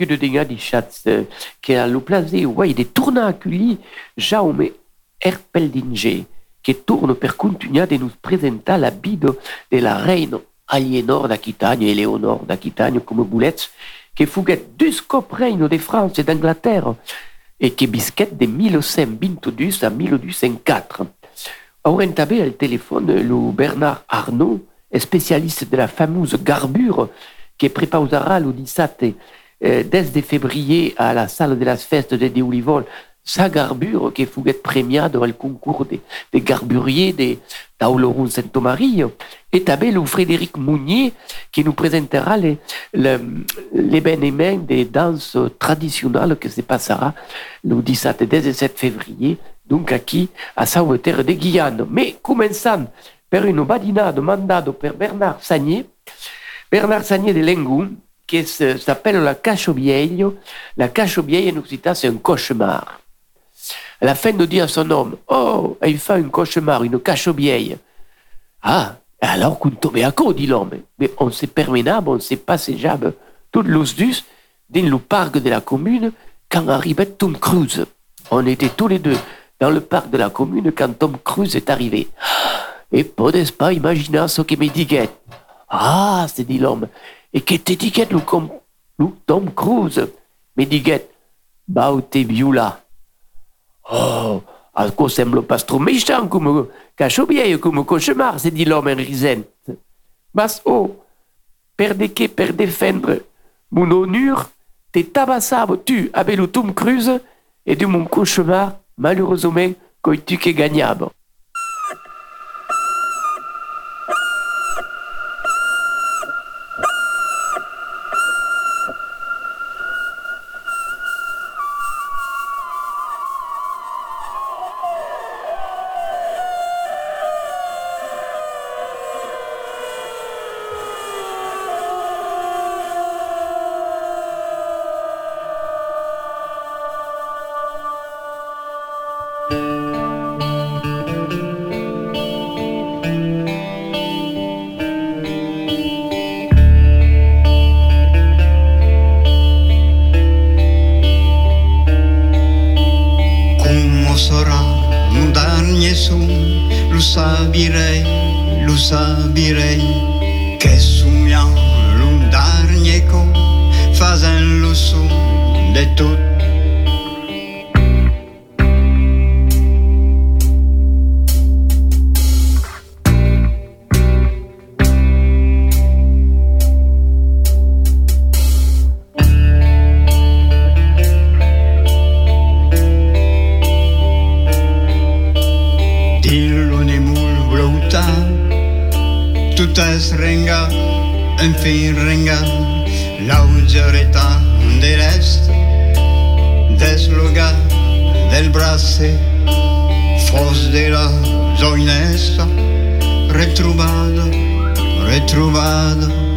ben venguto dinga di chat che allo place ouais des tournaculi Jaume Erpeldinge che tourne per continuare de nous presenter la bide de la reine Aliénor d'Aquitagne et Léonore d'Aquitagne comme boulets che fuguet dus cop reino de France et d'Angleterre et che bisquet de 1122 à 1204. Auren tabe el téléphone le Bernard Arnault, spécialiste de la fameuse garbure qui prépausera le 17 euh, de février à la salle de las festes de de Olivol sa garbure qui fuguet premiada le concours des, des garburiers de d'Auloron Saint-Marie et tabé le Frédéric Mounier qui nous présentera les, l'événement des danses traditionnelles que se passera le 17 et 17 février donc qui à Sauveterre de Guyane. Mais commençant par une badinade mandado par Bernard Sagné, Bernard Sagné de Lengou, qui s'appelle la Cacho Vieillo. La Cacho Vieillo en Occitan, c'est un cauchemar. À la fin de dire à son homme, oh, il fait un cauchemar, une Cacho Vieille. Ah, alors qu'on tombe à quoi, dit l'homme. Mais on s'est permenable, on s'est passé jab tout l'osdus dans le parc de la commune quand arrivait Tom Cruise. On était tous les deux dans le parc de la commune quand Tom Cruise est arrivé. Et pas imaginer ce que me diguette. Ah, c'est dit l'homme. Et que t'étiquette le, le Tom Cruise. Me diguette. Bah, t'es là. Oh, à quoi semble pas trop méchant comme vieille, comme cauchemar, c'est dit l'homme en risant. Mas oh, perdez que per défendre mon honneur, t'es tabassable tu avec le Tom Cruise et de mon cauchemar malheureusement, tu que gagnable? ritrovato, ritrovato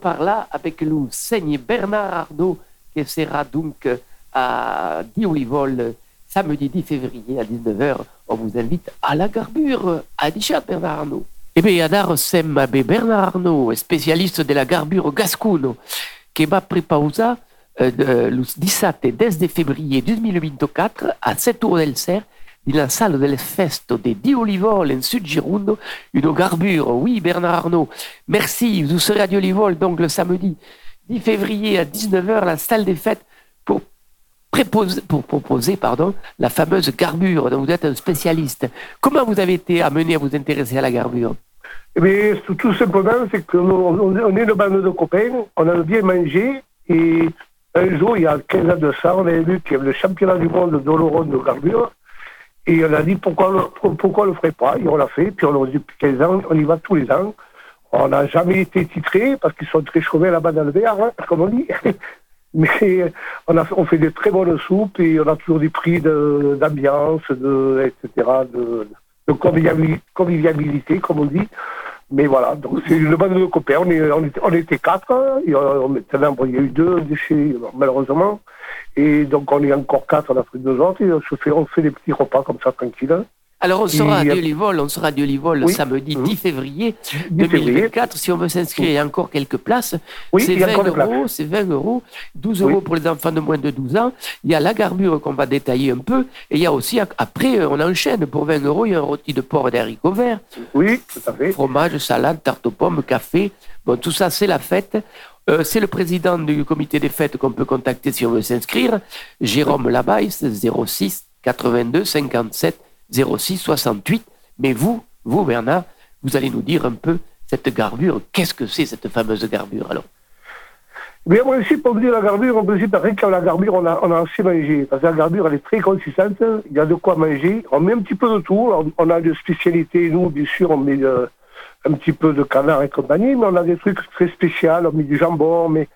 même par là avec nous Seigne Bernard Arnaud qui sera donc à Diolivol samedi 10 février à 19h. On vous invite à la garbure à Dichat Bernard Arnaud. Eh bien, Adar Sem Bernard Arnaud, spécialiste de la garbure gascuno, qui va préparer le 17 et 10 février 2024 à 7 heures del Ser la salle del festo de Diolivol en Sud Gironde, une garbure. Oui, Bernard Arnault, merci. Vous serez à Diolivol donc le samedi 10 février à 19h, la salle des fêtes, pour, proposer pardon, la fameuse garbure dont vous êtes un spécialiste. Comment vous avez été amené à vous intéresser à la garbure? Eh bien, tout simplement, c'est qu'on est une bande de copains, on a bien mangé, et un jour, il y a 15 ans de ça, on avait vu qu'il y avait le championnat du monde d'Oloron de garbure, et on a dit pourquoi, pourquoi on le ferait pas, et on l'a fait, puis on depuis 15 ans, on y va tous les ans. On n'a jamais été titré, parce qu'ils sont très chauvés là-bas dans le verre, hein, comme on dit. Mais on, fait des très bonnes soupes et on a toujours des prix d'ambiance, de, etc., de, de convivialité, comme on dit. Mais voilà, donc c'est une bande de copains. On, est, on, était, quatre. Et on, il y a eu deux déchets, malheureusement. Et donc, on est encore quatre, on a pris deux autres. Et on, se fait, on fait des petits repas comme ça, tranquille. Alors, on sera à Dieu-les-Vols, on sera à Dieu-les-Vols samedi 10 mmh. février 2024. Si on veut s'inscrire, il y a encore quelques places. Oui, c'est 20 euros, c'est 20 euros, 12 euros pour les enfants de moins de 12 ans. Il y a la garbure qu'on va détailler un peu. Et il y a aussi, après, on enchaîne pour 20 euros, il y a un rôti de porc et d'haricots verts. Oui, tout à fait. Fromage, salade, tarte aux pommes, café. Bon, tout ça, c'est la fête. Euh, c'est le président du comité des fêtes qu'on peut contacter si on veut s'inscrire. Jérôme Labaisse, 06 82 57 06 68. Mais vous, vous Bernard, vous allez nous dire un peu cette garbure. Qu'est-ce que c'est cette fameuse garbure alors? Moi aussi, pour me dire la garbure, on peut dire que la garbure, on a, on a assez mangé. Parce que la garbure, elle est très consistante. Il y a de quoi manger. On met un petit peu de tout. On a des spécialités. Nous, bien sûr, on met euh, un petit peu de canard et compagnie, mais on a des trucs très spéciaux. On met du jambon. Mais,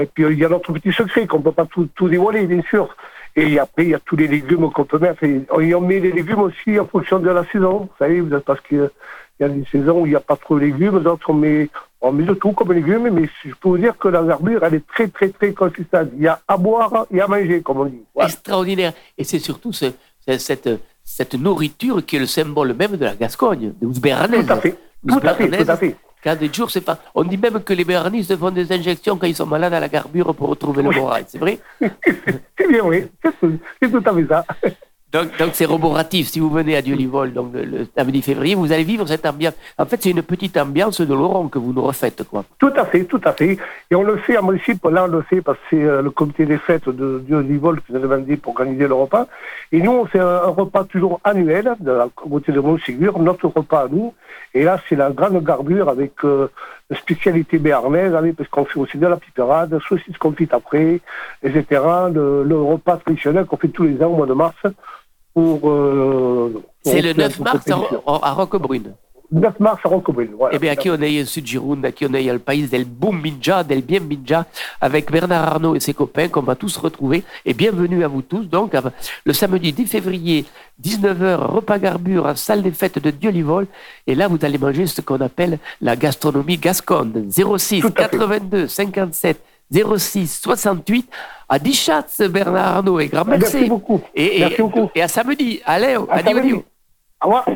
et puis, il y a notre petit secret qu'on ne peut pas tout dévoiler, bien sûr. Et après, il y a tous les légumes qu'on peut mettre. Et on met les légumes aussi en fonction de la saison. Vous savez, parce qu'il y a des saisons où il n'y a pas trop de légumes, d'autres on met, on met de tout comme légumes, mais je peux vous dire que la verdure, elle est très, très, très consistante. Il y a à boire et à manger, comme on dit. Extraordinaire. Et c'est surtout cette, cette nourriture qui est le symbole même de la Gascogne, de Tout à fait. Tout à fait, tout à fait. Quand des jours, c'est pas. On dit même que les béarnistes font des injections quand ils sont malades à la garbure pour retrouver le moral. C'est vrai C'est bien, oui. C'est tout à fait ça. Donc, c'est roboratif. Si vous venez à Dieu-Livol, donc le, samedi février, vous allez vivre cette ambiance. En fait, c'est une petite ambiance de Laurent que vous nous refaites, quoi. Tout à fait, tout à fait. Et on le fait à Mauricie, là, on le fait parce que c'est euh, le comité des fêtes de Dieu-Livol qui nous a demandé pour organiser le repas. Et nous, on fait un, repas toujours annuel de la communauté de Montségur, notre repas à nous. Et là, c'est la grande garbure avec euh, spécialité béarnaise, parce qu'on fait aussi de la piperade, saucisse confite après, etc. Le repas traditionnel qu'on fait tous les ans au mois de mars. Euh, c'est le 9 mars à, Roquebrune. 9 mars à Roquebrune, voilà. Eh bien, aquí on est en Sud Gironde, aquí on est le pays del boom minja, del bien minja, avec Bernard Arnault et ses copains qu'on va tous retrouver. Et bienvenue à vous tous, donc, le samedi 10 février, 19h, repas garbure à salle des fêtes de Dieu-Livol. Et là, vous allez manger ce qu'on appelle la gastronomie gasconne. 06 82 57 06 68 à Dichatz, Bernard Arnault. Et grand merci. Merci beaucoup. Et, merci beaucoup. et à samedi. Allez, à adieu. Au revoir.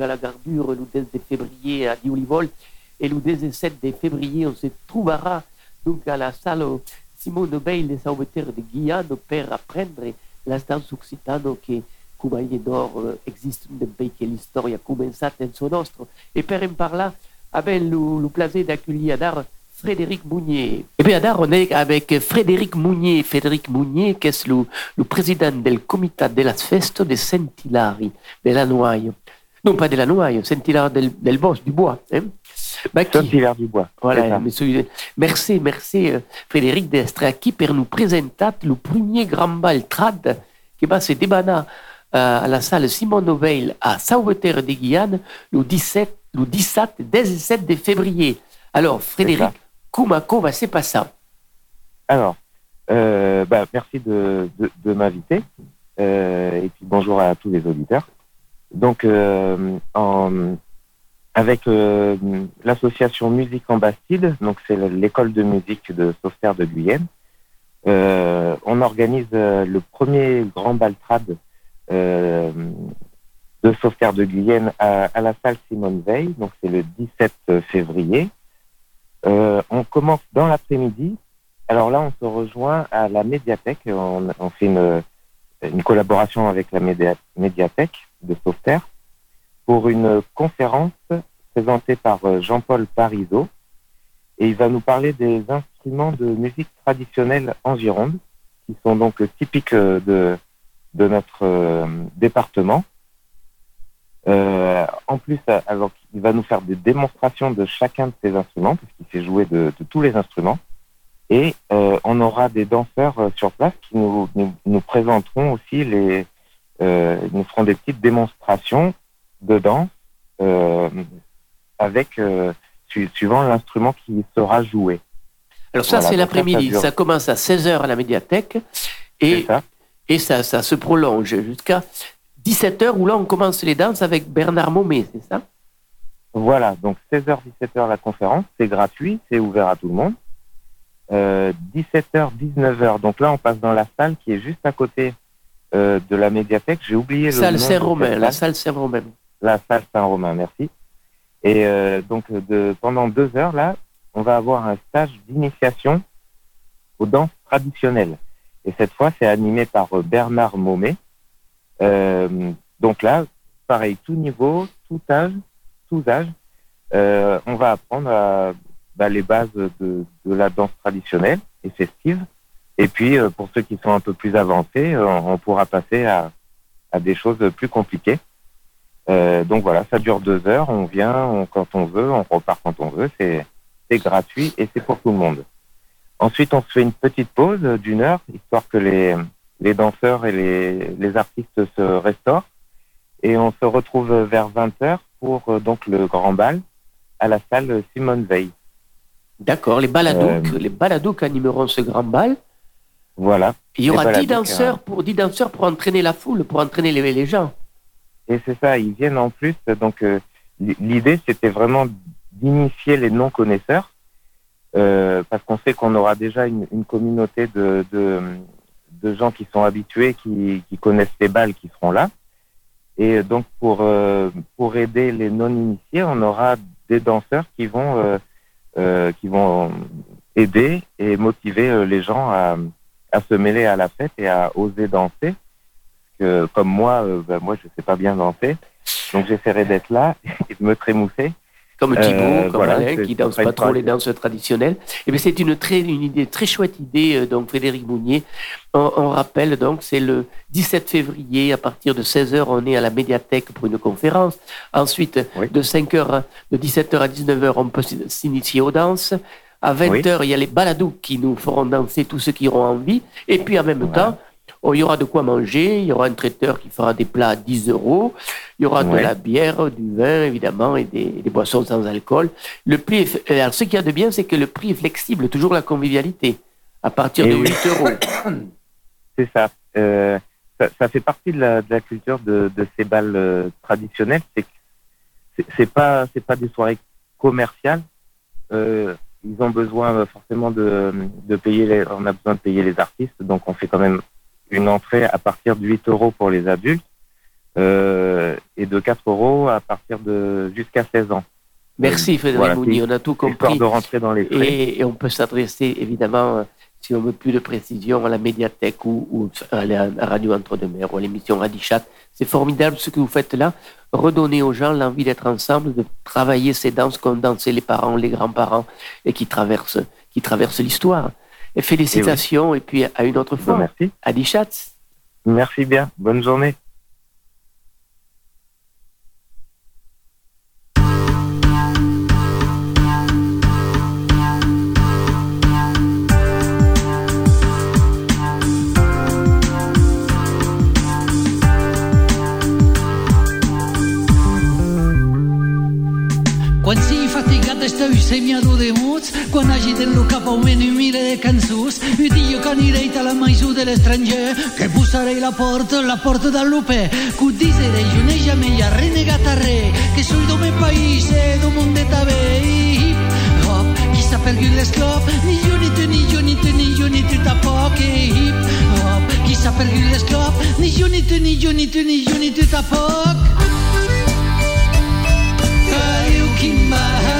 Déjà la gardure le 10 février à Diolivol, et le 17 février, on se trouvera donc à la salle Simone Veil de Sauveterre de Guyane pour apprendre la danse occitane come il nord euh, existe un pays que l'histoire a commencé dans son nostro. Et pour en parler, abbiamo le, le plaisir d'accueillir Frédéric Mounier. Et bien, là, on est avec Frédéric Mounier. Frédéric Mounier, qui est le, le président du comité de la festa de Saint-Hilary, de la Noaille. Non, pas de la Noaille, Saint-Hilary del, del Bosque, du Bois. Hein? Bah, Saint-Hilary du Bois. Voilà, merci, merci euh, Frédéric ici pour nous présenter le premier grand bal trad qui va se débanner euh, à la salle Simon Noveil à Sauveterre de Guyane le 17, le 17, 17 février. Alors, Frédéric, Comment, va se passer Alors, euh, bah, merci de, de, m'inviter. Euh, et puis bonjour à tous les auditeurs. Donc, euh, en, avec euh, l'association Musique en Bastide, donc c'est l'école de musique de Sauveterre de Guyane, euh, on organise le premier grand baltrade de Sauveterre de Guyane à, à, la salle Simone Veil, donc c'est le 17 février. Euh, on commence dans l'après-midi. Alors là, on se rejoint à la médiathèque. On, on fait une, une, collaboration avec la médiathèque de Sauveterre pour une conférence présentée par euh, Jean-Paul Parisot. Et il va nous parler des instruments de musique traditionnelle en Gironde, qui sont donc typiques de, de notre euh, département. Euh, en plus, alors il va nous faire des démonstrations de chacun de ces instruments, puisqu'il fait jouer de, tous les instruments. Et euh, on aura des danseurs euh, sur place qui nous, nous présenteront aussi les, euh, nous feront des petites démonstrations de danse euh, avec euh, suivant l'instrument qui sera joué. Alors ça, c'est l'après-midi. Ça, ça, commence à 16h à la médiathèque et ça. et ça, ça se prolonge jusqu'à 17h où là on commence les danses avec Bernard Momé, c'est ça? Voilà, donc 16h, 17h la conférence, c'est gratuit, c'est ouvert à tout le monde. Euh, 17h, 19h, donc là on passe dans la salle qui est juste à côté euh, de la médiathèque. J'ai oublié salle le Saint-Romain, la salle Saint-Romain. La salle Saint-Romain, merci. Et euh, donc de, pendant deux heures là, on va avoir un stage d'initiation aux danses traditionnelles. Et cette fois, c'est animé par euh, Bernard Momé. Euh, donc là, pareil, tout niveau, tout âge, tous âges, on va apprendre à, bah, les bases de, de, la danse traditionnelle et festive. Et puis, euh, pour ceux qui sont un peu plus avancés, on, on pourra passer à, à, des choses plus compliquées. Euh, donc voilà, ça dure deux heures, on vient on, quand on veut, on repart quand on veut, c'est gratuit et c'est pour tout le monde. Ensuite, on se fait une petite pause d'une heure, histoire que les, les danseurs et les, les, artistes se restaurent. Et on se retrouve vers 20h pour euh, donc le grand bal à la salle Simone Veil. D'accord, les baladouks, euh, les baladouks animeront ce grand bal. Voilà. Il y aura 10 danseurs, hein. pour, 10 danseurs pour entraîner la foule, pour entraîner les, les gens. Et c'est ça, ils viennent en plus. Donc euh, l'idée, c'était vraiment d'initier les non-connaisseurs, euh, parce qu'on sait qu'on aura déjà une, une communauté de, de, de gens qui sont habitués, qui, qui, connaissent les balles, qui seront là. Et donc pour euh, pour aider les non-initiés, on aura des danseurs qui vont euh, euh, qui vont aider et motiver euh, les gens à, à se mêler à la fête et à oser danser. Que comme moi, euh, ben moi je sais pas bien danser, donc j'essaierai d'être là et de me trémousser comme Thibaut, euh, comme voilà, Alain, qui danse pas trop les danses traditionnelles. Et eh bien, c'est une très, une idée, très chouette idée, euh, donc, Frédéric Mounier. On, on rappelle, donc, c'est le 17 février, à partir de 16h, on est à la médiathèque pour une conférence. Ensuite, oui. de 5h, de 17h à 19h, on peut s'initier aux danses. À 20h, oui. il y a les baladous qui nous feront danser tous ceux qui auront envie. Et puis, en même temps, Oh, il y aura de quoi manger, il y aura un traiteur qui fera des plats à 10 euros, il y aura ouais. de la bière, du vin évidemment et des, des boissons sans alcool. Le prix, est, alors ce qu'il y a de bien, c'est que le prix est flexible, toujours la convivialité, à partir et de oui. 8 euros. C'est ça. Euh, ça. ça. fait partie de la, de la culture de, de, ces balles euh, traditionnelles. C'est c'est pas c'est pas des soirées commerciales. Euh, ils ont besoin forcément de, de payer les, on a besoin de payer les artistes, donc on fait quand même une entrée à partir de 8 euros pour les adultes. euh, et de 4 euros à partir de jusqu'à 16 ans. Merci Frédéric Mouni, on a tout compris. de rentrer dans les frais. Et, on peut s'adresser évidemment, euh, si on veut plus de précision, à la médiathèque ou, à la radio Entre-deux-Mers ou à l'émission Radichat. C'est formidable ce que vous faites là. Redonner aux gens l'envie d'être ensemble, de travailler ces danses comme dansaient les parents, les grands-parents et qui traversent, qui traversent l'histoire. Et félicitations et, puis à une autre fois. Merci. Adichat. Merci bien. Bonne journée. Esteu semiado de muts quan agiten-lo cap augment i mire de cançons. I dio que aniré a la maisú de l'estranger. Que posaré la porta, la porta del lupe que ho diserei una ja me ha renegat a re. Que soy do meu país e do món de hip hop qui s'ha perdut l'esclop? Ni jo ni tu ni jo ni tu ni jo ni tu tampoc e hip hop. Qui s'ha perdut l'esclop? Ni jo ni tu ni jo ni tu ni jo ni tu tampoc. Kimba Si vols que la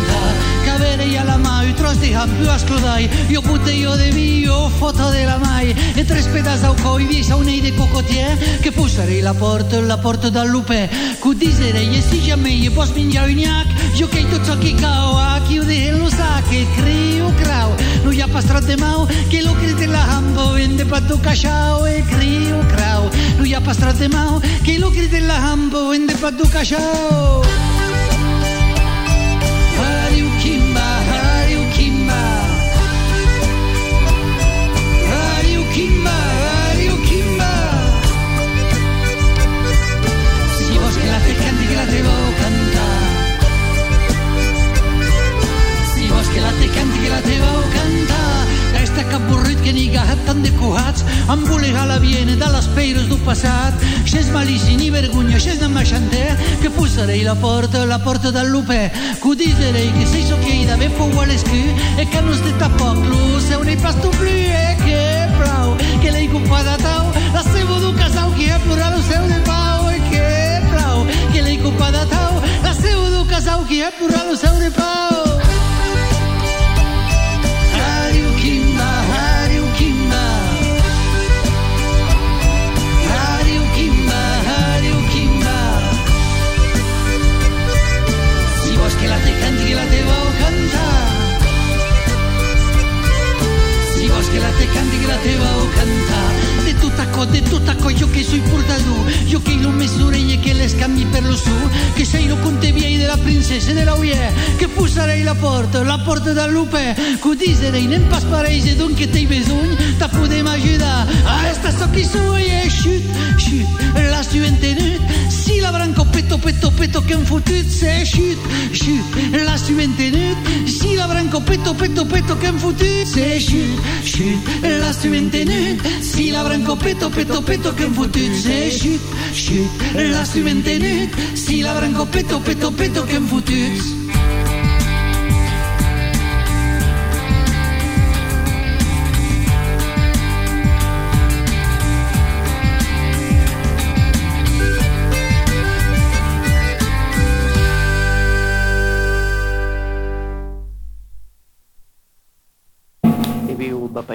os digan più scudai Io puteio de mio, foto de la mai. E tre spedas dau coi viesa un de cocotie Che pusserei la porta, la porta da lupe. Cu diserei e si jamei e pos mingiau ignac Io che tu ciò che cao, a chiude lo sa che criu crau Nu ia de mau, che lo crede la hambo Vende pa tu cacciao e eh, criu crau Nu ia de mau, che lo crede la hambo Vende pa patto cacciao pato cachau que ni gat tan decoats amb volegar la viena de les peires del passat. Xes malici ni vergonya xes de machanter que posarei la porta la porta del lupè que diserei que sei so che da ben fou a l'escu e que no de tampoc lo seu ni pas tu plu e que plau que l'ei copada tau. La seva du casau que ha plorat lo seu de pau. E que plau que l'ei copada tau. La seva du casau que ha plorat lo seu de pau vida te va. De tot aquell jo que soy portador, jo que lo mesurei que les canvi per lo su, que sei lo conte viei de la princesa de la uie, que posarei la porta, la porta del lupe, que diserei nem pas pareix e donc que t'hai besogn, ta podem ajudar, a esta so qui sui e xut, xut, la su entenut, si la branco peto, peto, peto que hem fotut, se xut, xut, la su entenut, si la branco peto, peto, peto que hem fotut, se xut, xut, la su entenut, si la branco peto, peto, peto que hem fotut, se xut, xut, la su entenut, si la branco peto, peto, peto que hem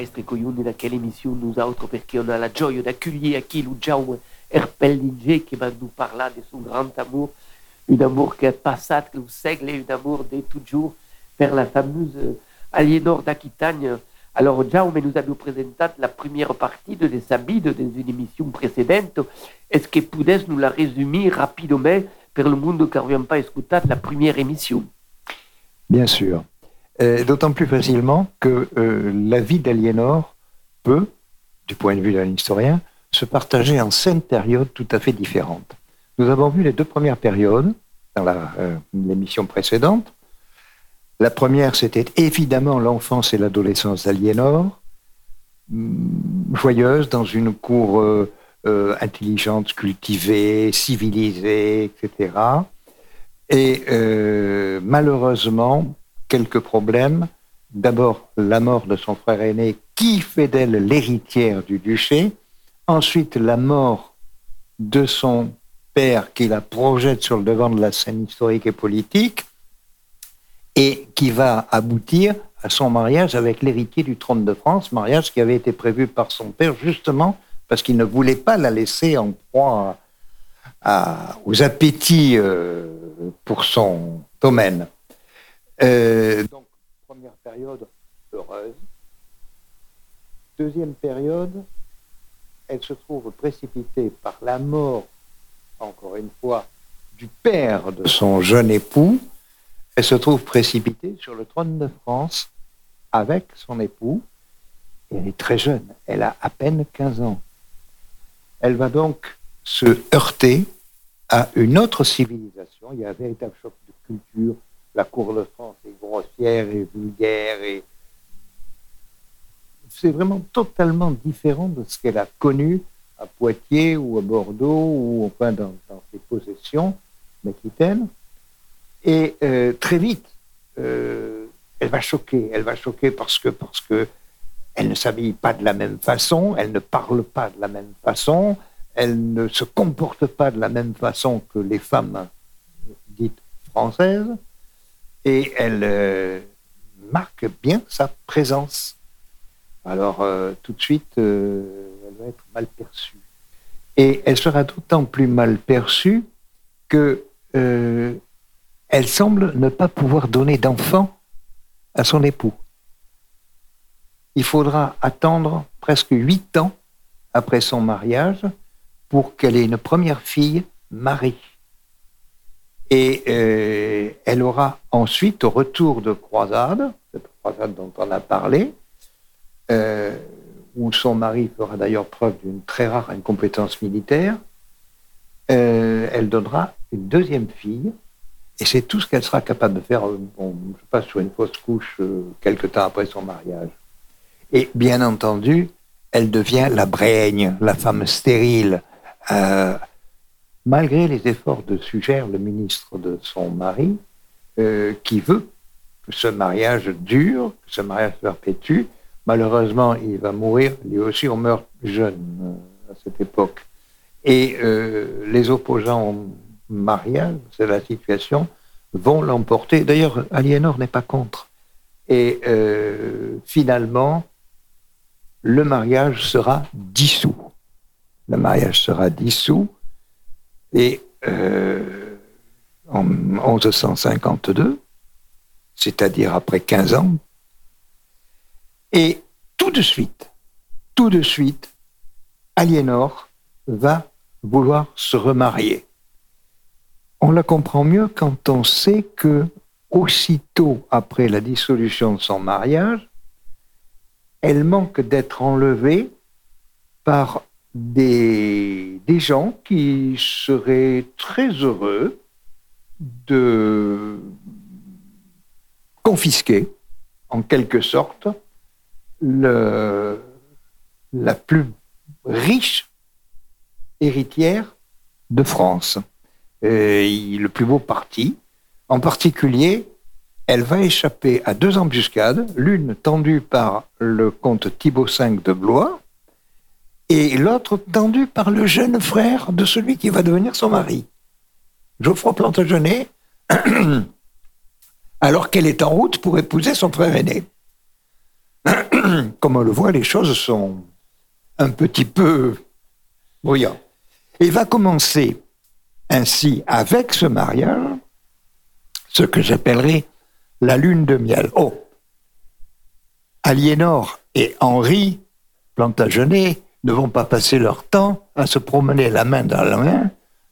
fotut. va pas essere coglioni da quelle emissioni nous autres perché on a la gioia d'accueillir qui lo Jaume Erpellinger qui va nous parler de son grand amour, un amour qui est passé, que nous segle, un amour de toujours vers la fameuse Aliénor d'Aquitagne. Alors Jaume nous a présenté la première partie de sa bide dans une émission précédente. Est-ce que pouvez nous la résumer rapidement pour le monde qui n'a pas écouté la première émission? Bien sûr. Euh, d'autant plus facilement que euh, la vie d'Aliénor peut, du point de vue d'un historien, se partager en cinq périodes tout à fait différentes. Nous avons vu les deux premières périodes dans euh, l'émission précédente. La première, c'était évidemment l'enfance et l'adolescence d'Aliénor, joyeuse dans une cour intelligente, cultivée, civilisée, etc. Et malheureusement, quelques problèmes. D'abord, la mort de son frère aîné, qui fait d'elle l'héritière du duché. Ensuite, la mort de son père, qui la projette sur le devant de la scène historique et politique, et qui va aboutir à son mariage avec l'héritier du trône de France, mariage qui avait été prévu par son père justement parce qu'il ne voulait pas la laisser en proie aux appétits euh, pour son domaine. Euh, donc, première période heureuse. Deuxième période, elle se trouve précipitée par la mort, encore une fois, du père de son jeune époux. Elle se trouve précipitée sur le trône de France avec son époux. Elle est très jeune, elle a à peine 15 ans. Elle va donc se heurter à une autre civilisation. Il y a un véritable choc de culture. La cour de France est grossière et vulgaire et c'est vraiment totalement différent de ce qu'elle a connu à Poitiers ou à Bordeaux ou enfin dans, ses possessions m'Aquitaine. Et euh, très vite, euh, elle va choquer. Elle va choquer parce que parce que elle ne s'habille pas de la même façon, elle ne parle pas de la même façon, elle ne se comporte pas de la même façon que les femmes dites françaises, et elle euh, marque bien sa présence. Alors euh, tout de suite, euh, elle va être mal perçue. Et elle sera d'autant plus mal perçue que elle semble ne pas pouvoir donner d'enfant à son époux. Il faudra attendre presque huit ans après son mariage pour qu'elle ait une première fille, Marie. Et euh, elle aura ensuite, au retour de croisade, cette croisade dont on a parlé, euh, où son mari fera d'ailleurs preuve d'une très rare incompétence militaire, euh, elle donnera une deuxième fille, et c'est tout ce qu'elle sera capable de faire, bon, je passe sur une fausse couche quelque temps après son mariage. Et bien entendu, elle devient la brègne, la femme stérile, malgré les efforts de Sugère, le ministre de son mari, euh, qui veut que ce mariage dure, que ce mariage perpétue. Malheureusement, il va mourir. Lui aussi, on meurt jeune euh, à cette époque. Et les opposants au mariage, c'est la situation, vont l'emporter. D'ailleurs, Aliénor n'est pas contre. Et finalement, le mariage sera dissous le mariage sera dissous et euh, en 1152, c'est-à-dire après 15 ans, et tout de suite, tout de suite, Aliénor va vouloir se remarier. On la comprend mieux quand on sait que aussitôt après la dissolution de son mariage, elle manque d'être enlevée par des, gens qui seraient très heureux de confisquer, en quelque sorte, la plus riche héritière de France, le plus beau parti. En particulier, elle va échapper à deux embuscades, l'une tendue par le comte Thibaut V de Blois, et l'autre tendu par le jeune frère de celui qui va devenir son mari. Geoffroy Plantagenet, alors qu'elle est en route pour épouser son frère aîné. Comme on le voit, les choses sont un petit peu brouillantes. Il va commencer ainsi avec ce mariage ce que j'appellerais la lune de miel. Oh Aliénor et Henri Plantagenet ne vont pas passer leur temps à se promener la main dans la main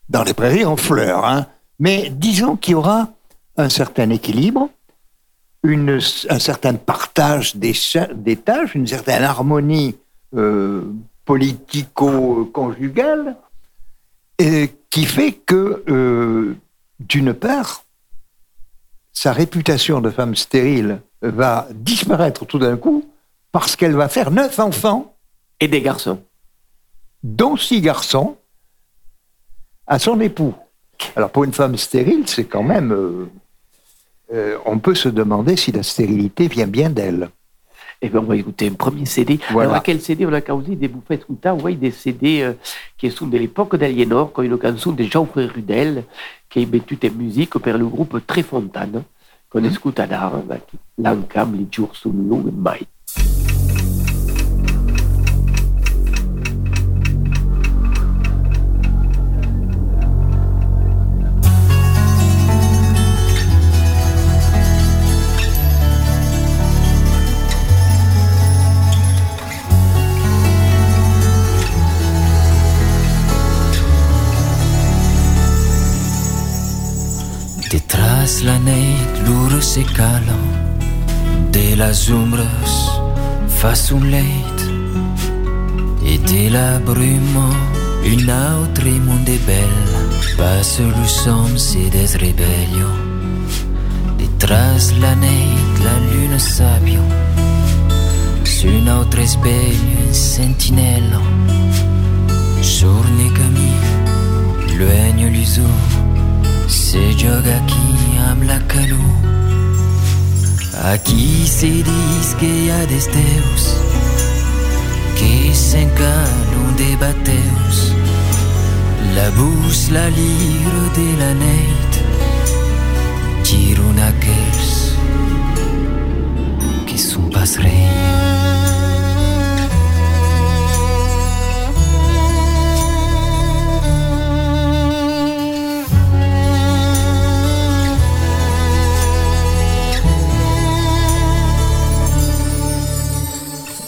dans les prairies en fleurs. Hein. Mais disons qu'il y aura un certain équilibre, une, un certain partage des, tâches, une certaine harmonie euh, politico-conjugale, qui fait que, euh, d'une part, sa réputation de femme stérile va disparaître tout d'un coup parce qu'elle va faire neuf enfants et des garçons. dont six garçons, à son époux. Alors pour une femme stérile, c'est quand même... euh, euh, on peut se demander si la stérilité vient bien d'elle. Eh bien, on va écouter un premier CD. Voilà. Alors, quel CD on a causé des bouffettes tout ouais, des CD euh, qui sont de l'époque d'Aliénor, comme une chanson de Jean-Frère Rudel, qui est mettue en musique par le groupe Trefontane, qu'on écoute à l'art, l'encam, les jours sont longs et mai. Detrás la nit l'urus e calo de las ombres face un leit et de la brume un autre monde est belle. Passe le son se desrebello Detrás la nit la lune sabio su un autre sveglio in sentinello giorni cammin luegno l'uso se gioca qui amb la calor aquí se dis que hi ha des teus que s'encanon de bateus la bus la lira de la nit giron aquells que són pas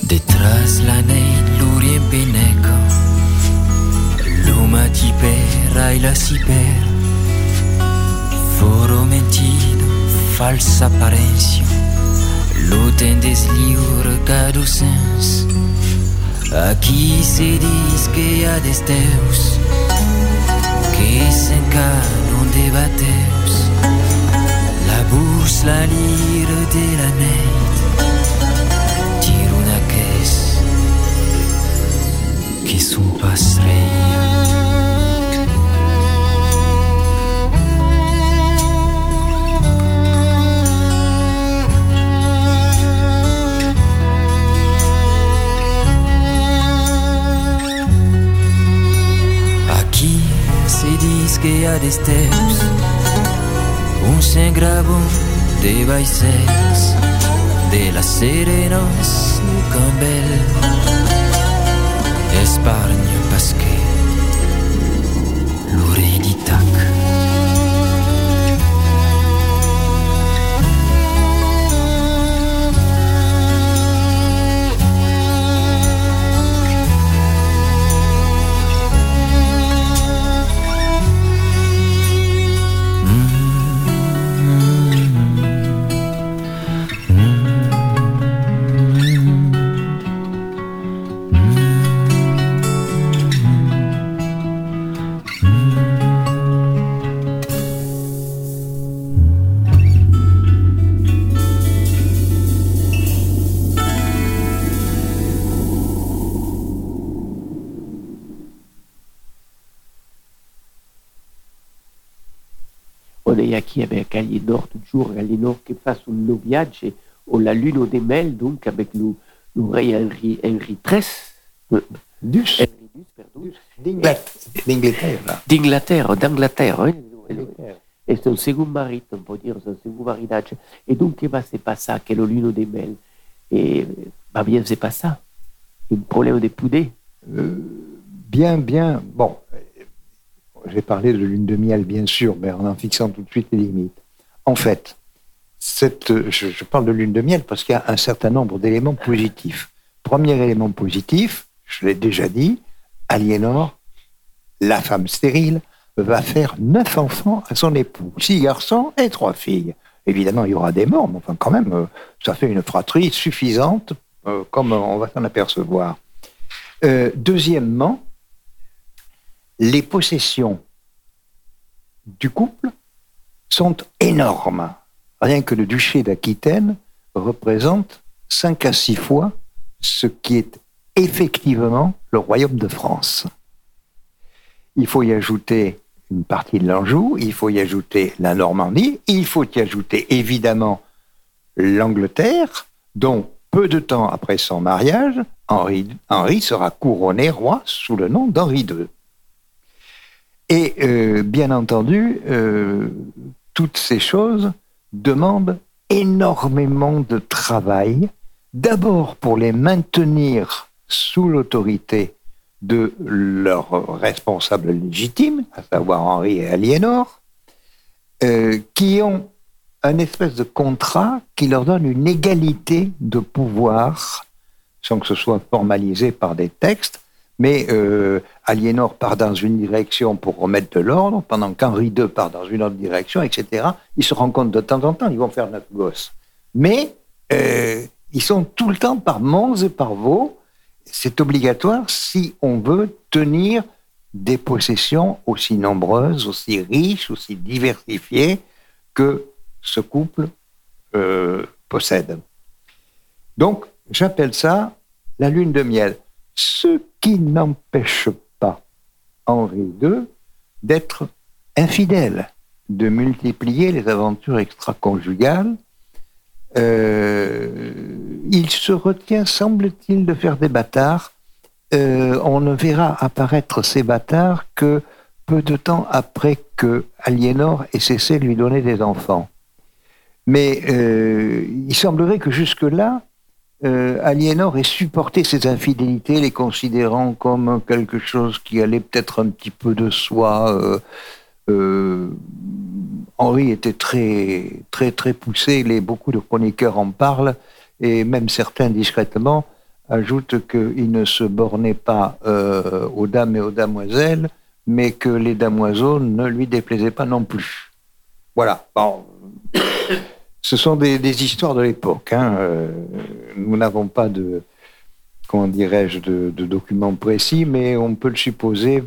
res Detrás la nit l'orient peneco L'uma ti pera e la si per Foro mentido, falsa apparencio Lo tendes liure cada sens Aquí se dis que hi ha des teus Que s'encanon de bateus. La bus, la lira de la nit qui sont pas Aquí se dice que hay des teus Un s'engrava de baixels de las serenas no cambel Espargne parce que Aliénor, toujours Aliénor qui fasse un noviage au la lune des mel, donc avec le, le rei Henri, Henri XIII, euh, Dus, d'Inglaterre. d'Inglaterre, d'Angleterre. hein. Et son second mari, on peut dire, son second marinage. Et donc, qu'est-ce c'est pas ça, que le lune des mel Et, bah bien, c'est pas ça. Un problème de poudé. Bien, bien. Bon, euh, j'ai parlé de lune de miel, bien sûr, mais en en fixant tout de suite les limites. En fait, je parle de lune de miel parce qu'il y a un certain nombre d'éléments positifs. Premier élément positif, je l'ai déjà dit, Aliénor, la femme stérile, va faire neuf enfants à son époux, six garçons et trois filles. Évidemment, il y aura des morts, mais enfin, quand même, euh, ça fait une fratrie suffisante, euh, comme on va s'en apercevoir. Euh, deuxièmement, les possessions du couple sont énormes. Rien que le duché d'Aquitaine représente cinq à six fois ce qui est effectivement le royaume de France. Il faut y ajouter une partie de l'Anjou, il faut y ajouter la Normandie, il faut y ajouter évidemment l'Angleterre, dont peu de temps après son mariage, Henri, Henri sera couronné roi sous le nom d'Henri II. Et euh, bien entendu, euh, toutes ces choses demandent énormément de travail, d'abord pour les maintenir sous l'autorité de leurs responsables légitimes, à savoir Henri et Aliénor, euh, qui ont un espèce de contrat qui leur donne une égalité de pouvoir, sans que ce soit formalisé par des textes, mais euh, Aliénor part dans une direction pour remettre de l'ordre, pendant qu'Henri II part dans une autre direction, etc. Ils se rencontrent de temps en temps, ils vont faire neuf gosses. Mais euh, ils sont tout le temps par monts et par veaux. C'est obligatoire si on veut tenir des possessions aussi nombreuses, aussi riches, aussi diversifiées que ce couple euh, possède. Donc, j'appelle ça la lune de miel. Ce n'empêche pas Henri II d'être infidèle, de multiplier les aventures extra-conjugales. Euh, il se retient, semble-t-il, de faire des bâtards. Euh, on ne verra apparaître ces bâtards que peu de temps après que Aliénor ait cessé de lui donner des enfants. Mais euh, il semblerait que jusque-là, euh, Aliénor ait supporté ses infidélités, les considérant comme quelque chose qui allait peut-être un petit peu de soi. Euh, euh, Henri était très, très, très poussé. Les, beaucoup de chroniqueurs en parlent, et même certains discrètement ajoutent qu'il ne se bornait pas aux dames et aux damoiselles, mais que les damoiseaux ne lui déplaisaient pas non plus. Voilà. Ce sont des, histoires de l'époque. Hein. Euh, nous n'avons pas de, comment dirais-je, de, documents précis, mais on peut le supposer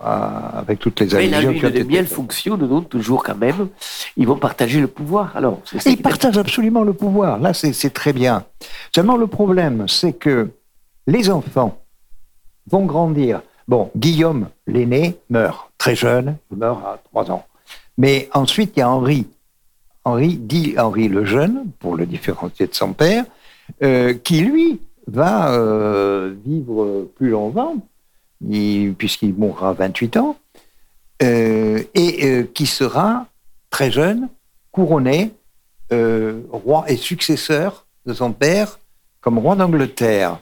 euh, avec toutes les allusions. Mais la lune de miel fonctionne donc toujours quand même. Ils vont partager le pouvoir. Alors, ils partagent absolument le pouvoir. Là, c'est très bien. Seulement, le problème, c'est que les enfants vont grandir. Bon, Guillaume, l'aîné, meurt très jeune, il meurt à 3 ans. Mais ensuite, il y a Henri, Henri dit Henri le Jeune, pour le différencier de son père, euh, qui lui va euh, vivre plus longtemps, puisqu'il mourra à 28 ans, euh, et qui sera très jeune, couronné roi et successeur de son père comme roi d'Angleterre.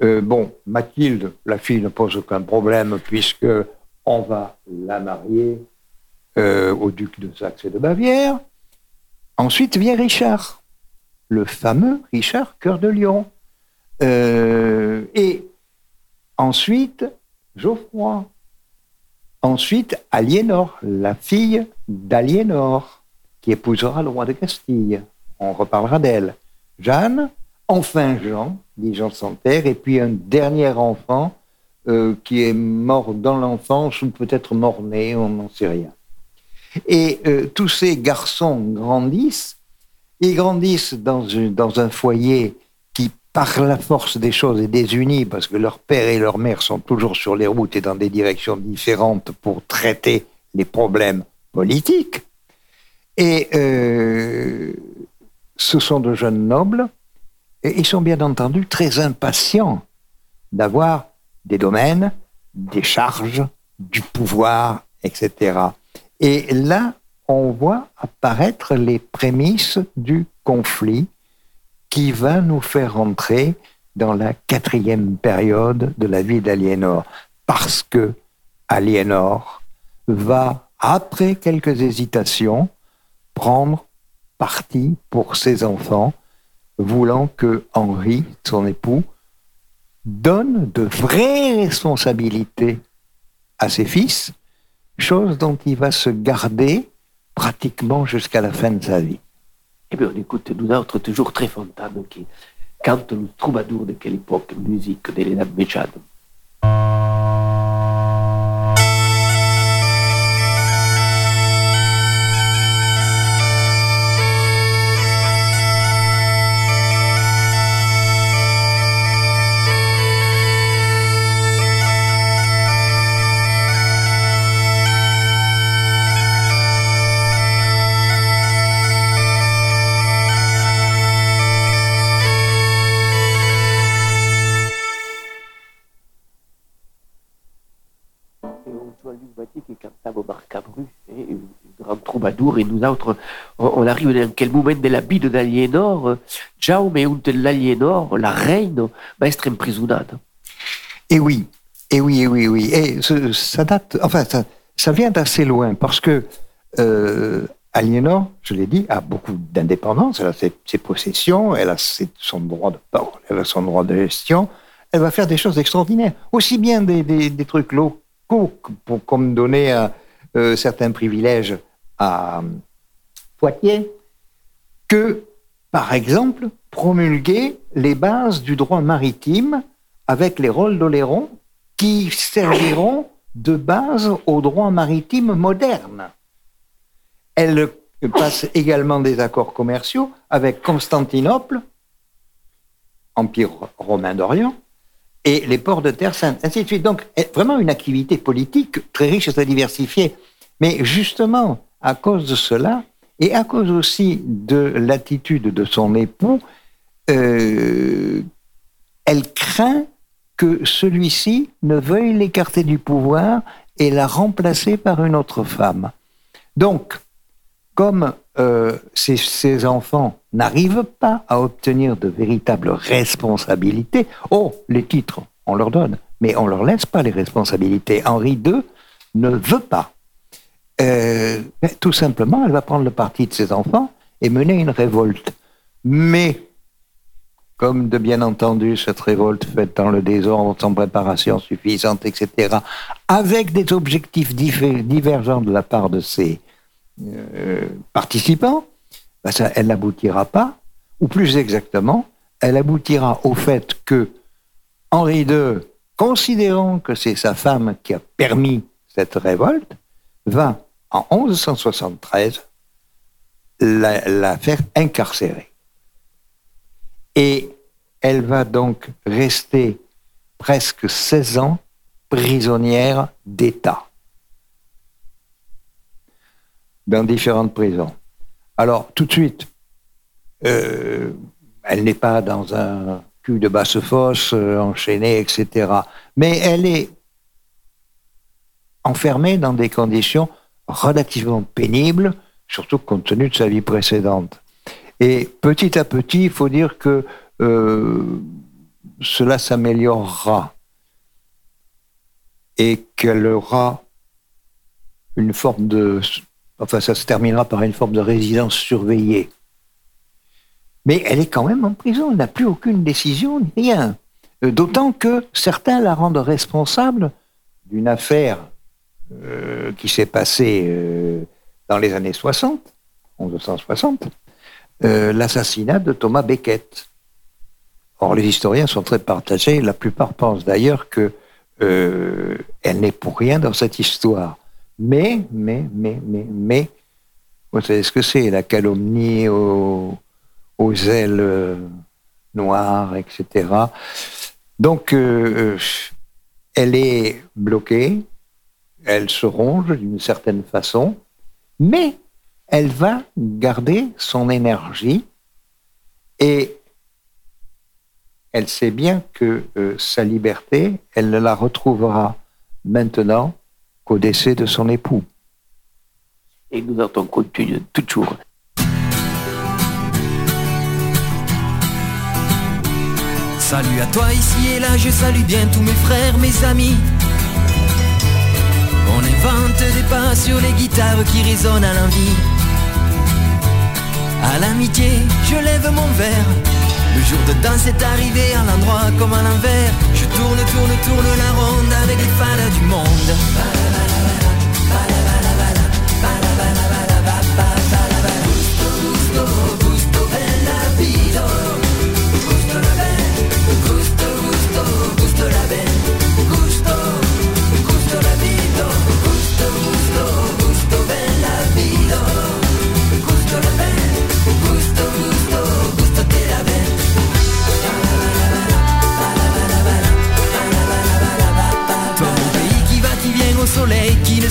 bon, Mathilde, la fille, ne pose aucun problème puisque on va la marier au duc de Saxe et de Bavière. Ensuite vient Richard, le fameux Richard Cœur de Lion. Euh, et ensuite, Geoffroy. Ensuite, Aliénor, la fille d'Aliénor, qui épousera le roi de Castille. On reparlera d'elle. Jeanne, enfin Jean, dit Jean Santerre, et puis un dernier enfant euh, qui est mort dans l'enfance ou peut-être mort-né, on n'en sait rien. Et euh, tous ces garçons grandissent, ils grandissent dans, un foyer qui, par la force des choses, est désuni parce que leur père et leur mère sont toujours sur les routes et dans des directions différentes pour traiter les problèmes politiques. Et euh, ce sont de jeunes nobles, et ils sont bien entendu très impatients d'avoir des domaines, des charges, du pouvoir, etc. Et là, on voit apparaître les prémices du conflit qui va nous faire entrer dans la quatrième période de la vie d'Aliénor. Parce que Aliénor va, après quelques hésitations, prendre parti pour ses enfants, voulant que Henri, son époux, donne de vraies responsabilités à ses fils chose dont il va se garder pratiquement jusqu'à la fin de sa vie. Eh bien, on écoute nous autres toujours très Fontane qui cante le troubadour de quelle époque, musique d'Elena Mechado. Et nous autres, on, arrive dans quel moment de la vie d'Aliénor, Jaume un de l'Aliénor, la reine, va être emprisonnée. Et oui, et oui, et oui, oui. Et ça date, enfin, ça, vient d'assez loin, parce que euh, Aliénor, je l'ai dit, a beaucoup d'indépendance, elle a ses, possessions, elle a son droit de parole, elle a son droit de gestion, elle va faire des choses extraordinaires, aussi bien des, des, trucs locaux, pour, comme donner euh, certains privilèges euh, Poitiers, que, par exemple, promulguer les bases du droit maritime avec les rôles d'Oléron qui serviront de base au droit maritime moderne. Elle passe également des accords commerciaux avec Constantinople, Empire romain d'Orient, et les ports de Terre Sainte, ainsi de suite. Donc, vraiment une activité politique très riche et très diversifiée. Mais justement, à cause de cela, et à cause aussi de l'attitude de son époux, euh, elle craint que celui-ci ne veuille l'écarter du pouvoir et la remplacer par une autre femme. Donc, comme euh, ces, enfants n'arrivent pas à obtenir de véritables responsabilités, oh, les titres, on leur donne, mais on leur laisse pas les responsabilités. Henri II ne veut pas. Euh, tout simplement, elle va prendre le parti de ses enfants et mener une révolte. Mais, comme de bien entendu, cette révolte faite dans le désordre, sans préparation suffisante, etc., avec des objectifs divergents de la part de ses euh, participants, ben elle n'aboutira pas, ou plus exactement, elle aboutira au fait que Henri II, considérant que c'est sa femme qui a permis cette révolte, va en 1173 la, faire incarcérer. Et elle va donc rester presque 16 ans prisonnière d'État dans différentes prisons. Alors, tout de suite, euh, elle n'est pas dans un cul de basse-fosse, euh, enchaînée, etc. Mais elle est enfermée dans des conditions relativement pénibles, surtout compte tenu de sa vie précédente. Et petit à petit, il faut dire que euh, cela s'améliorera et qu'elle aura une forme de Enfin, ça se terminera par une forme de résidence surveillée. Mais elle est quand même en prison, elle n'a plus aucune décision, rien. Euh, d'autant que certains la rendent responsable d'une affaire euh, qui s'est passée euh, dans les années 60, 1160, l'assassinat de Thomas Becket. Or, les historiens sont très partagés. La plupart pensent d'ailleurs que elle n'est pour rien dans cette histoire. Mais, mais, mais, mais, mais, vous savez ce que c'est, la calomnie aux, ailes euh, noires, etc. Donc, euh, euh, elle est bloquée, elle se ronge d'une certaine façon, mais elle va garder son énergie et elle sait bien que sa liberté, elle ne la retrouvera maintenant qu'au décès de son époux. Et nous entendons continuer toujours. Salut à toi ici et là, je salue bien tous mes frères, mes amis. Invente des pas sur les guitares qui résonnent à l'envie. À l'amitié, je lève mon verre. Le jour de danse est arrivé à l'endroit comme à l'envers. Je tourne, tourne, tourne la ronde avec les fans du monde.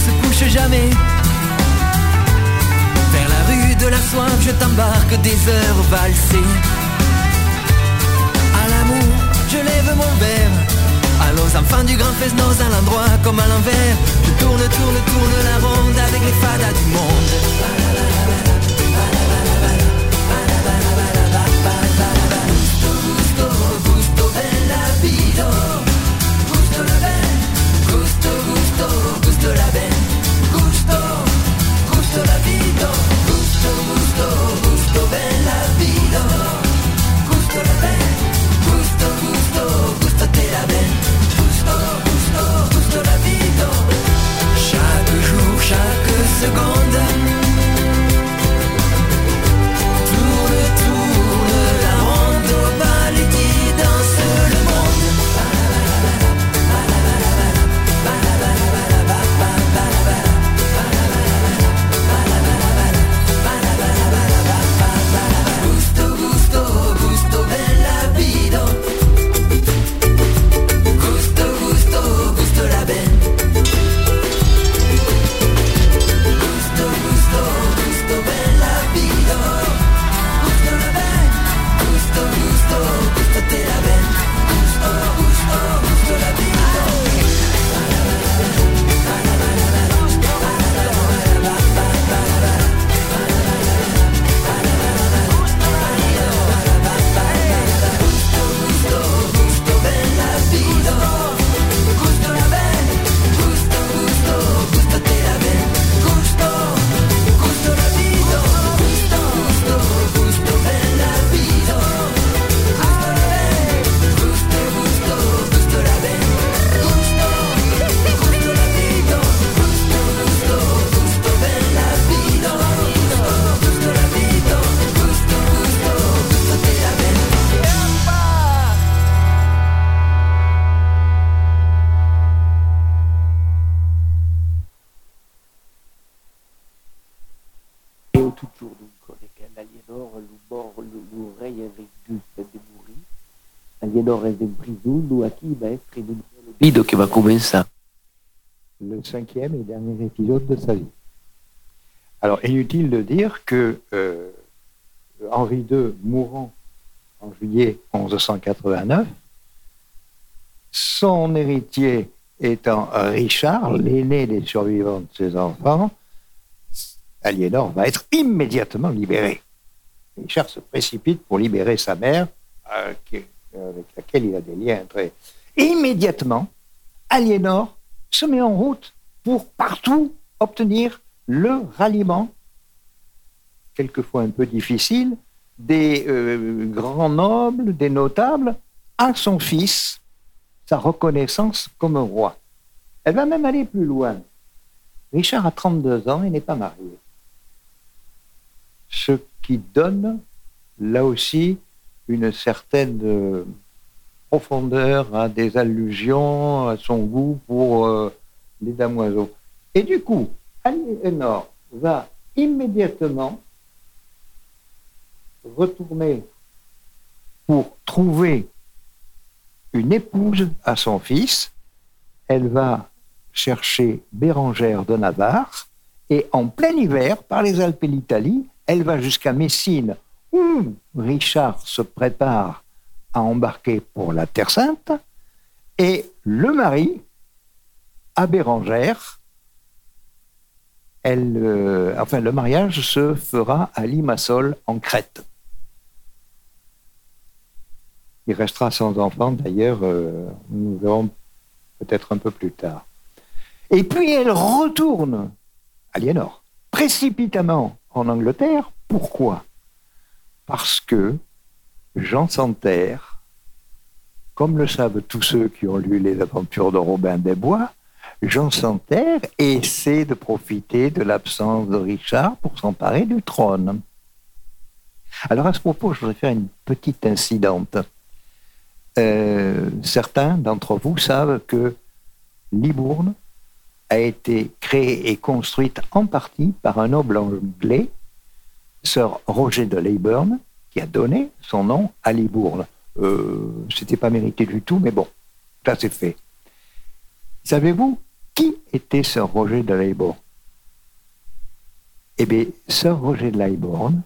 Se couche jamais. Vers la rue de la soif, je t'embarque des heures valsées. À l'amour, je lève mon verre. À aux enfants du grand Fesnos, à l'endroit comme à l'envers. Je Tourne, tourne, tourne la ronde avec les fadas du monde. Qui va commencer. le cinquième et dernier épisode de sa vie. Alors, inutile de dire que euh, Henri II, mourant en juillet 1189, son héritier étant Richard, l'aîné des survivants de ses enfants, Aliénor va être immédiatement libéré. Richard se précipite pour libérer sa mère, euh, qui- avec laquelle il a des liens très... Immédiatement, Aliénor se met en route pour partout obtenir le ralliement, quelquefois un peu difficile, des euh, grands nobles, des notables, à son fils, sa reconnaissance comme roi. Elle va même aller plus loin. Richard a 32 ans et n'est pas marié. Ce qui donne, là aussi, une certaine euh, profondeur, à des allusions à son goût pour euh, les damoiseaux. Et du coup, Aliénor va immédiatement retourner pour trouver une épouse à son fils. Elle va chercher Bérangère de Navarre et en plein hiver, par les Alpes et l'Italie, elle va jusqu'à Messine où Richard se prépare à embarquer pour la Terre Sainte et le mari à Bérangère. Elle, euh, enfin, le mariage se fera à Limassol, en Crète. Il restera sans enfant, d'ailleurs, euh, nous verrons peut-être un peu plus tard. Et puis elle retourne, Aliénor, précipitamment en Angleterre. Pourquoi? Parce que Jean Santerre, comme le savent tous ceux qui ont lu les aventures de Robin des Bois, Jean Santerre essaie de profiter de l'absence de Richard pour s'emparer du trône. Alors à ce propos, je voudrais faire une petite incidente. Euh, certains d'entre vous savent que Libourne a été créée et construite en partie par un noble anglais, Sir Roger de Leyburn, qui a donné son nom à Libourne. Euh, C'était pas mérité du tout, mais bon, ça c'est fait. Savez-vous qui était Sir Roger de Leybourne? Eh bien, Sir Roger de Leybourne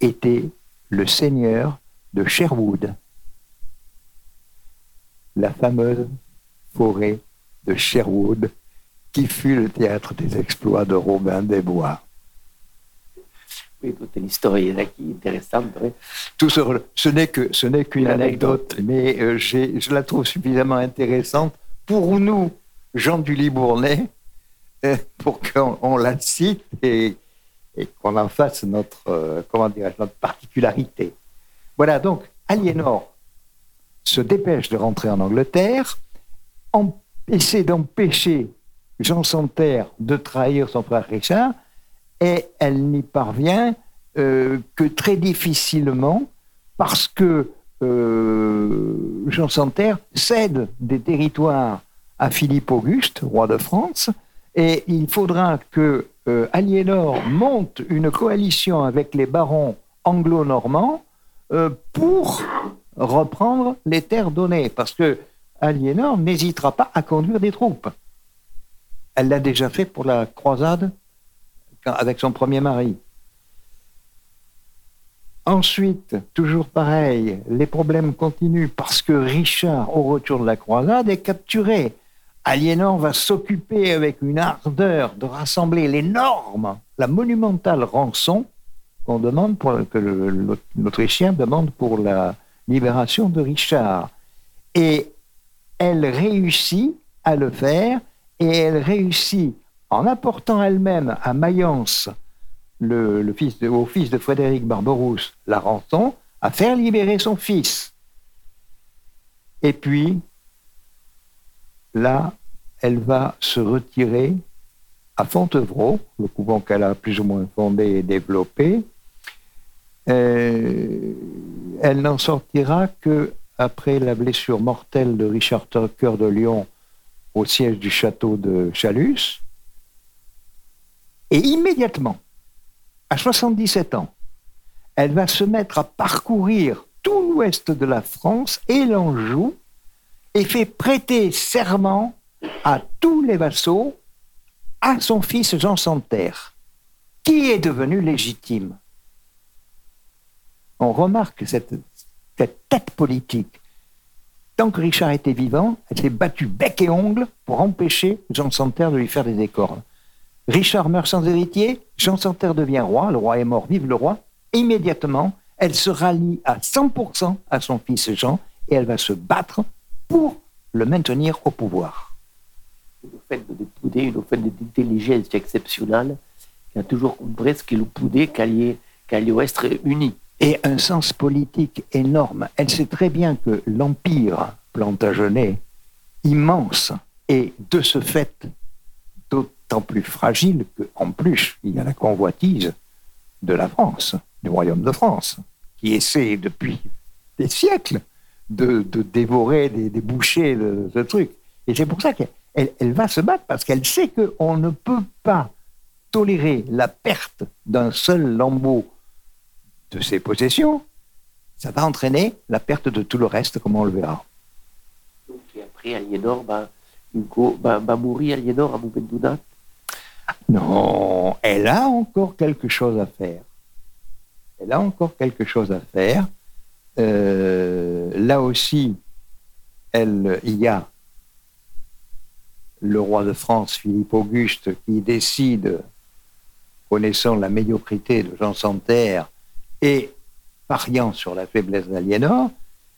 était le seigneur de Sherwood, la fameuse forêt de Sherwood qui fut le théâtre des exploits de Robin des Bois. Oui, toute l'histoire est intéressante. Tout ce, ce n'est que ce n'est qu'une anecdote, mais euh, je la trouve suffisamment intéressante pour nous, Jean du Libournais, euh, pour qu'on la cite et, qu'on en fasse notre euh, comment notre particularité. Voilà donc Aliénor se dépêche de rentrer en Angleterre, essaie d'empêcher Jean Santerre de trahir son frère Richard et elle n'y parvient euh, que très difficilement parce que euh, Jean Santerre cède des territoires à Philippe Auguste, roi de France, et il faudra que euh, Aliénor monte une coalition avec les barons anglo-normands pour reprendre les terres données, parce que Aliénor n'hésitera pas à conduire des troupes. Elle l'a déjà fait pour la croisade avec son premier mari. Ensuite, toujours pareil, les problèmes continuent parce que Richard, au retour de la croisade, est capturé. Aliénor va s'occuper avec une ardeur de rassembler l'énorme, la monumentale rançon qu'on demande que l'Autrichien demande pour la libération de Richard. Et elle réussit à le faire et elle réussit en apportant elle-même à Mayence, le, fils au fils de Frédéric Barberousse, la rançon, à faire libérer son fils. Et puis, là, elle va se retirer à Fontevraud, le couvent qu'elle a plus ou moins fondé et développé. Euh, elle n'en sortira que après la blessure mortelle de Richard Tucker de Lyon au siège du château de Chalus. Et immédiatement, à 77 ans, elle va se mettre à parcourir tout l'ouest de la France et l'Anjou et fait prêter serment à tous les vassaux à son fils Jean Santerre, qui est devenu légitime. On remarque cette, cette tête politique. Tant que Richard était vivant, elle s'est battue bec et ongle pour empêcher Jean Santerre de lui faire des écornes. Richard meurt sans héritier, Jean Santerre devient roi, le roi est mort, vive le roi. Immédiatement, elle se rallie à 100% à son fils Jean et elle va se battre pour le maintenir au pouvoir. Une offense de une offense d'intelligence exceptionnelle qui a toujours compris ce que le poudé qu'elle être uni. Et un sens politique énorme. Elle sait très bien que l'empire plantagenet, immense, et de ce fait d'autant plus fragile qu'en plus, il y a la convoitise de la France, du royaume de France, qui essaie depuis des siècles de, dévorer, des, des bouchers de ce truc. Et c'est pour ça qu'elle elle va se battre, parce qu'elle sait qu'on ne peut pas tolérer la perte d'un seul lambeau de ses possessions. Ça va entraîner la perte de tout le reste, comme on le verra. Et après, Aliénor va, va, mourir, Aliénor, à Moupentouna non, elle a encore quelque chose à faire. Elle a encore quelque chose à faire. Euh, là aussi, elle, il y a le roi de France, Philippe Auguste, qui décide, connaissant la médiocrité de Jean Santerre et pariant sur la faiblesse d'Aliénor,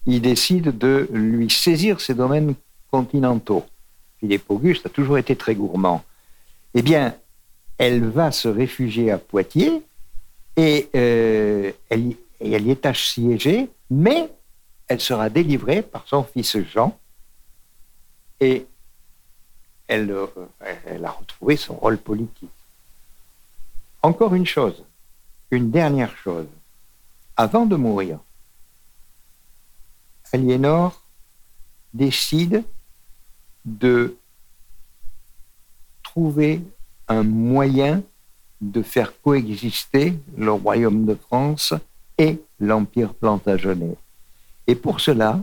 il décide de lui saisir ses domaines continentaux. Philippe Auguste a toujours été très gourmand. Eh bien, elle va se réfugier à Poitiers et euh, elle, y est assiégée, mais elle sera délivrée par son fils Jean et elle, euh, elle a retrouvé son rôle politique. Encore une chose, une dernière chose. Avant de mourir, Aliénor décide de trouver un moyen de faire coexister le royaume de France et l'empire plantagenet. Et pour cela,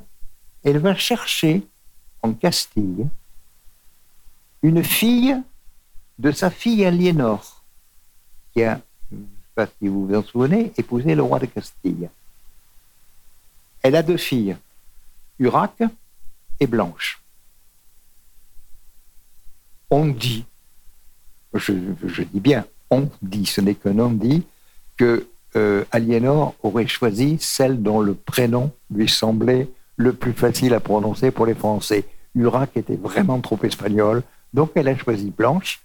elle va chercher en Castille une fille de sa fille Aliénor, qui a, je ne sais pas si vous vous en souvenez, épousé le roi de Castille. Elle a deux filles, Urac et Blanche. On dit je, dis bien on dit, ce n'est qu'un on dit, que euh, Aliénor aurait choisi celle dont le prénom lui semblait le plus facile à prononcer pour les Français. Urac était vraiment trop espagnol, donc elle a choisi Blanche,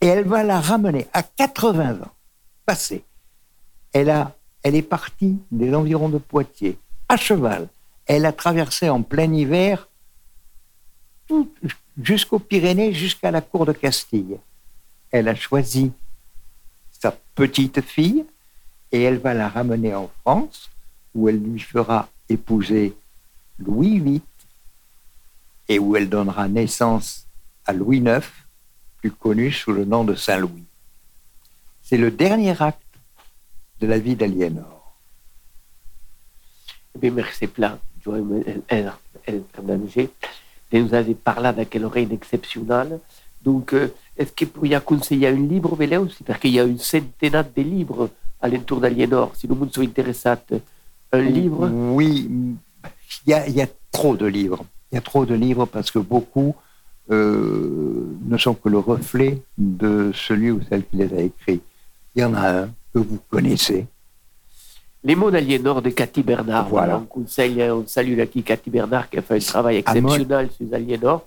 et elle va la ramener à 80 ans, passé. Elle, a, elle est partie des environs de Poitiers, à cheval. Elle a traversé en plein hiver jusqu'aux Pyrénées, jusqu'à la cour de Castille. Elle a choisi sa petite fille et elle va la ramener en France, où elle lui fera épouser Louis VIII et où elle donnera naissance à Louis IX, plus connu sous le nom de Saint-Louis. C'est le dernier acte de la vie d'Aliénor. Eh merci plein, de nous avez parlé avec une oreille exceptionnelle. Donc, euh, est-ce que pourriez conseiller un livre, aussi Parce qu'il y a une centaine de livres à l'entour d'Aliénor. Si le monde sont intéressé, un livre Oui, il y, a, trop de livres. Il y a trop de livres parce que beaucoup euh, ne sont que le reflet de celui ou celle qui les a écrits. Il y en a un que vous connaissez. Les mots d'Aliénor de Cathy Bernard. Voilà. On, conseille, on salue la Cathy Bernard qui a fait un travail exceptionnel sur Aliénor.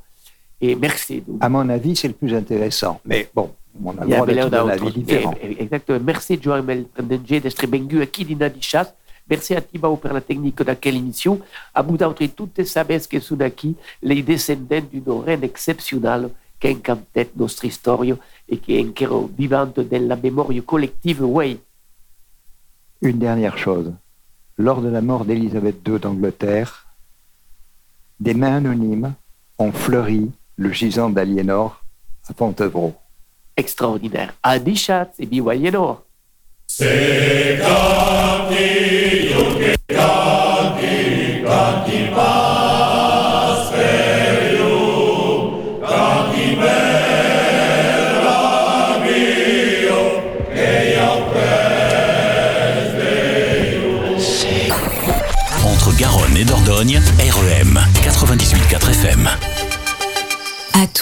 Et merci. À mon avis, c'est le plus intéressant. Mais bon, on a le droit d'être d'un avis différent. Exactement. Merci, Joël Mendenge, d'être bengu qui Dina Dichas. Merci à Tibao pour la technique de quelle émission. À bout d'autres, toutes sabes que sont acquis, les descendants d'une reine exceptionnelle qui incantait notre histoire et qui est encore vivante dans la mémoire collective. Oui. Une dernière chose. Lors de la mort d'Élisabeth II d'Angleterre, des mains anonymes ont fleuri le gisant d'Aliénor à Fontevraud. Extraordinaire. Adichat et Biwaliénor. Entre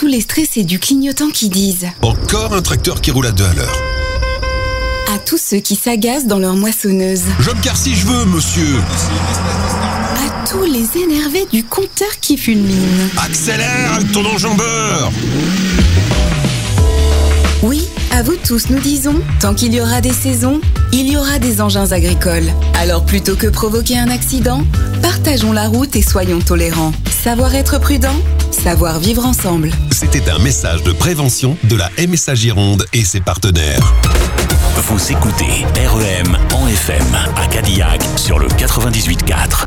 les stressés du clignotant qui disent Encore un tracteur qui roule à deux à l'heure. À tous ceux qui s'agacent dans leur moissonneuse. Je me si je veux, monsieur. À tous les énervés du compteur qui fulmine. Accélère avec ton enjambeur Oui, à vous tous, nous disons, tant qu'il y aura des saisons, il y aura des engins agricoles. Alors plutôt que provoquer un accident, partageons la route et soyons tolérants. Savoir être prudent, savoir vivre ensemble. C'était un message de prévention de la MSA Gironde et ses partenaires. Vous écoutez REM en FM à Cadillac sur le 98.4.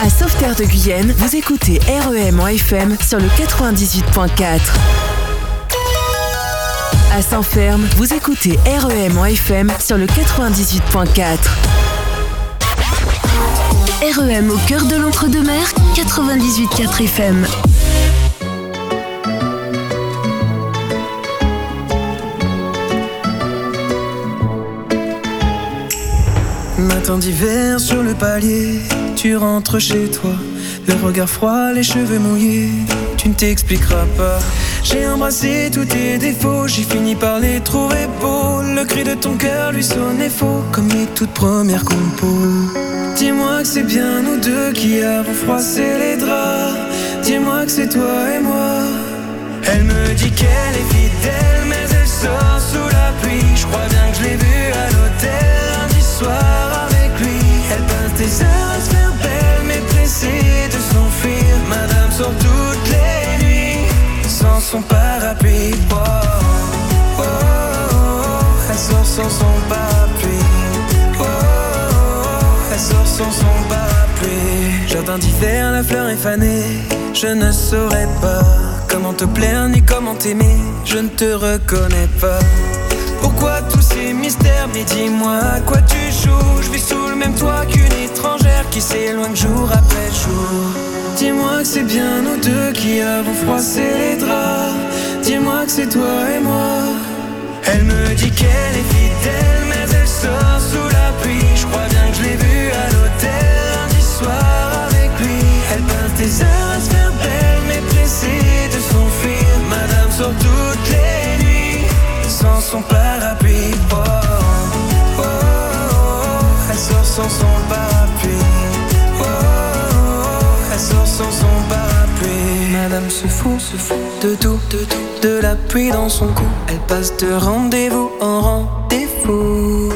À Sauveterre de Guyenne, vous écoutez REM en FM sur le 98.4. À Saint-Ferme, vous écoutez REM en FM sur le 98.4. REM au cœur de l'entre-deux-mer, 98.4 FM. Matin d'hiver sur le palier, tu rentres chez toi, le regard froid, les cheveux mouillés, tu ne t'expliqueras pas. J'ai embrassé tous tes défauts, j'ai fini par les trouver beaux. Le cri de ton cœur lui sonnait faux, comme les toutes premières compos. Dis-moi que c'est bien nous deux qui avons froissé les draps. Dis-moi que c'est toi et moi. Elle me dit qu'elle est fidèle, mais elle sort sous la pluie. Je crois bien que je l'ai vue à l'hôtel lundi soir avec lui. Elle passe des heures Jardin d'hiver, la fleur est fanée. Je ne saurais pas comment te plaire ni comment t'aimer. Je ne te reconnais pas. Pourquoi tous ces mystères Mais dis-moi à quoi tu joues? Je vis sous le même toit qu'une étrangère qui s'éloigne jour après jour. Dis-moi que c'est bien nous deux qui avons froissé les draps. Dis-moi que c'est toi et moi. Elle me dit qu'elle est fidèle, mais elle sort son parapluie. Oh, oh, oh. Elle sort sans son parapluie. Elle sort sans son parapluie. Madame se fout, se fout de tout, de tout, de la pluie dans son cou. Elle passe de rendez-vous en rendez-vous.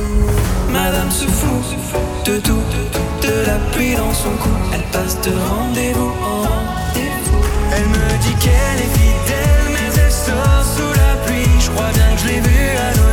Madame se fout, se fout de tout, de tout, de la pluie dans son cou. Elle passe de rendez-vous en rendez-vous. Elle me dit qu'elle est fidèle crois bien que je l'ai vu à